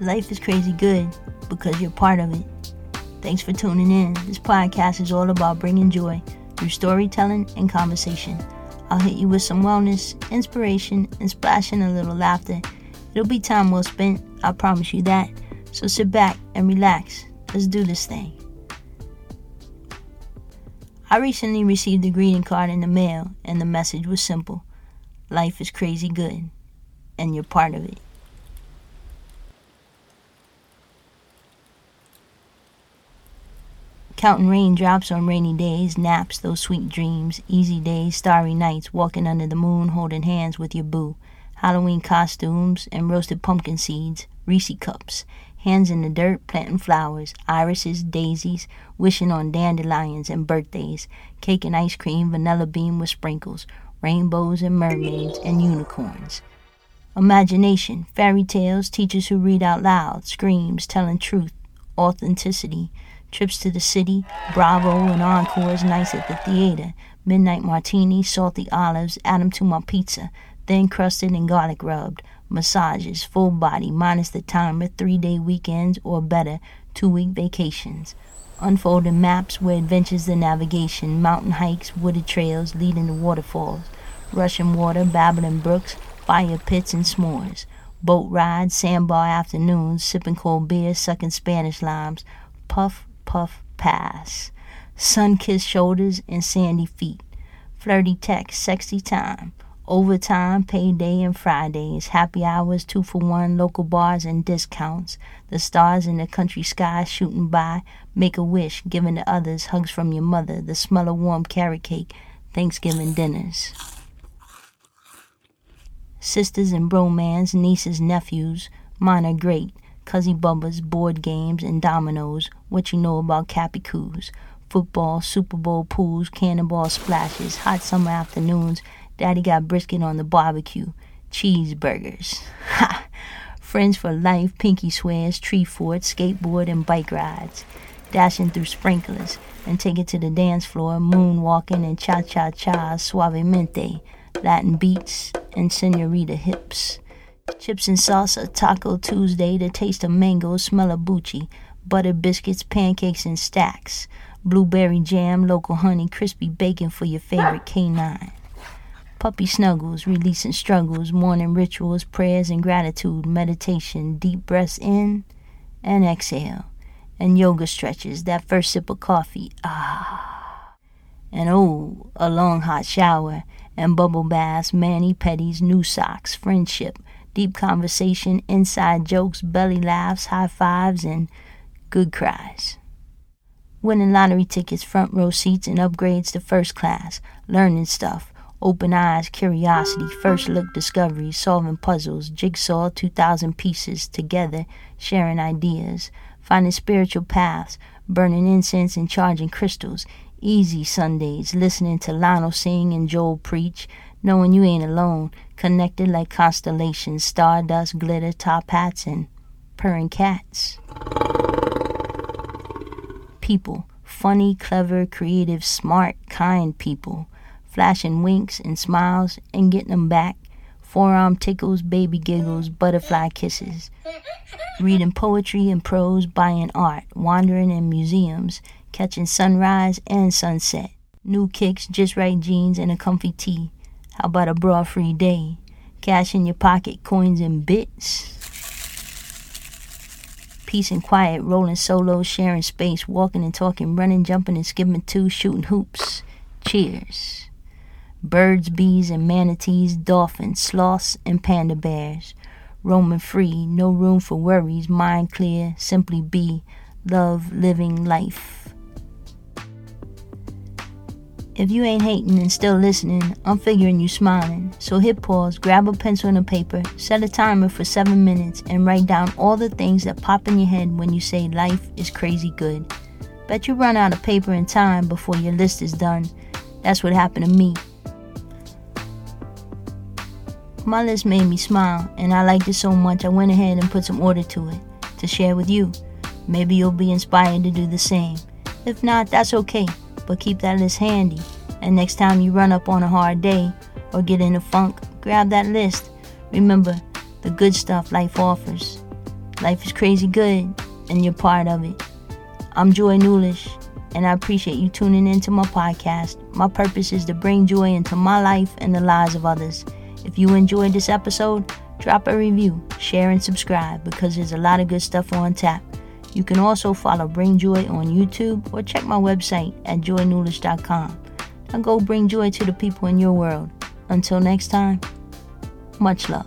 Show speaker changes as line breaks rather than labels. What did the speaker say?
Life is crazy good because you're part of it. Thanks for tuning in. This podcast is all about bringing joy through storytelling and conversation. I'll hit you with some wellness, inspiration, and splashing a little laughter. It'll be time well spent, I promise you that. So sit back and relax. Let's do this thing. I recently received a greeting card in the mail, and the message was simple Life is crazy good, and you're part of it. Counting raindrops on rainy days, naps, those sweet dreams, easy days, starry nights, walking under the moon, holding hands with your boo, Halloween costumes and roasted pumpkin seeds, Reese cups, hands in the dirt planting flowers, irises, daisies, wishing on dandelions and birthdays, cake and ice cream, vanilla bean with sprinkles, rainbows and mermaids and unicorns. Imagination, fairy tales, teachers who read out loud, screams telling truth, authenticity, trips to the city, Bravo and encores, nights at the theater, midnight martini, salty olives, add 'em to my pizza, thin crusted and garlic rubbed, massages, full body, minus the timer, three day weekends or better, two week vacations. Unfolding maps where adventures the navigation, mountain hikes, wooded trails leading to waterfalls, rushing water, babbling brooks, fire pits and s'mores, boat rides, sandbar afternoons, sipping cold beer, sucking Spanish limes, puff, puff, pass. Sun kissed shoulders and sandy feet. Flirty text, sexy time. Overtime, payday, and Fridays. Happy hours, two for one, local bars and discounts. The stars in the country sky shooting by. Make a wish, giving to others. Hugs from your mother. The smell of warm carrot cake. Thanksgiving dinners. Sisters and bromans, nieces, nephews. Mine are great. Cuzzy Bubbas, board games, and dominoes. What you know about Cappy Coos. Football, Super Bowl pools, cannonball splashes, hot summer afternoons. Daddy got brisket on the barbecue. Cheeseburgers. Ha! Friends for life, pinky swears, tree forts, skateboard, and bike rides. Dashing through sprinklers and take it to the dance floor, moonwalking and cha cha cha, suavemente, Latin beats, and senorita hips. Chips and salsa, Taco Tuesday, the taste of mango, smell of Bucci, butter biscuits, pancakes in stacks, blueberry jam, local honey, crispy bacon for your favorite canine. Puppy snuggles, releasing struggles, morning rituals, prayers and gratitude, meditation, deep breaths in and exhale, and yoga stretches, that first sip of coffee, ah. And oh, a long hot shower, and bubble baths, mani pedis, new socks, friendship, deep conversation, inside jokes, belly laughs, high fives, and good cries. Winning lottery tickets, front row seats, and upgrades to first class, learning stuff, open eyes, curiosity, first look discovery, solving puzzles, jigsaw 2,000 pieces together, sharing ideas, finding spiritual paths, burning incense and charging crystals, easy Sundays, listening to Lionel sing and Joel preach, knowing you ain't alone, connected like constellations, stardust, glitter, top hats, and purring cats. People, funny, clever, creative, smart, kind people, flashing winks and smiles and getting them back, forearm tickles, baby giggles, butterfly kisses, reading poetry and prose, buying art, wandering in museums, catching sunrise and sunset, new kicks, just right jeans, and a comfy tee. How about a bra free day? Cash in your pocket, coins and bits. Peace and quiet, rolling solo, sharing space, walking and talking, running, jumping and skipping too, shooting hoops. Cheers. Birds, bees, and manatees, dolphins, sloths, and panda bears. Roaming free, no room for worries, mind clear, simply be, love, living life. If you ain't hating and still listening, I'm figuring you smiling. So hit pause, grab a pencil and a paper, set a timer for seven minutes, and write down all the things that pop in your head when you say life is crazy good. Bet you run out of paper and time before your list is done. That's what happened to me. My list made me smile, and I liked it so much I went ahead and put some order to it to share with you. Maybe you'll be inspired to do the same. If not, that's okay but keep that list handy. And next time you run up on a hard day or get in a funk, grab that list. Remember the good stuff life offers. Life is crazy good, and you're part of it. I'm Joy Newlish, and I appreciate you tuning into my podcast. My purpose is to bring joy into my life and the lives of others. If you enjoyed this episode, drop a review, share, and subscribe because there's a lot of good stuff on tap. You can also follow Bring Joy on YouTube or check my website at joynewlish.com. Now go bring joy to the people in your world. Until next time, much love.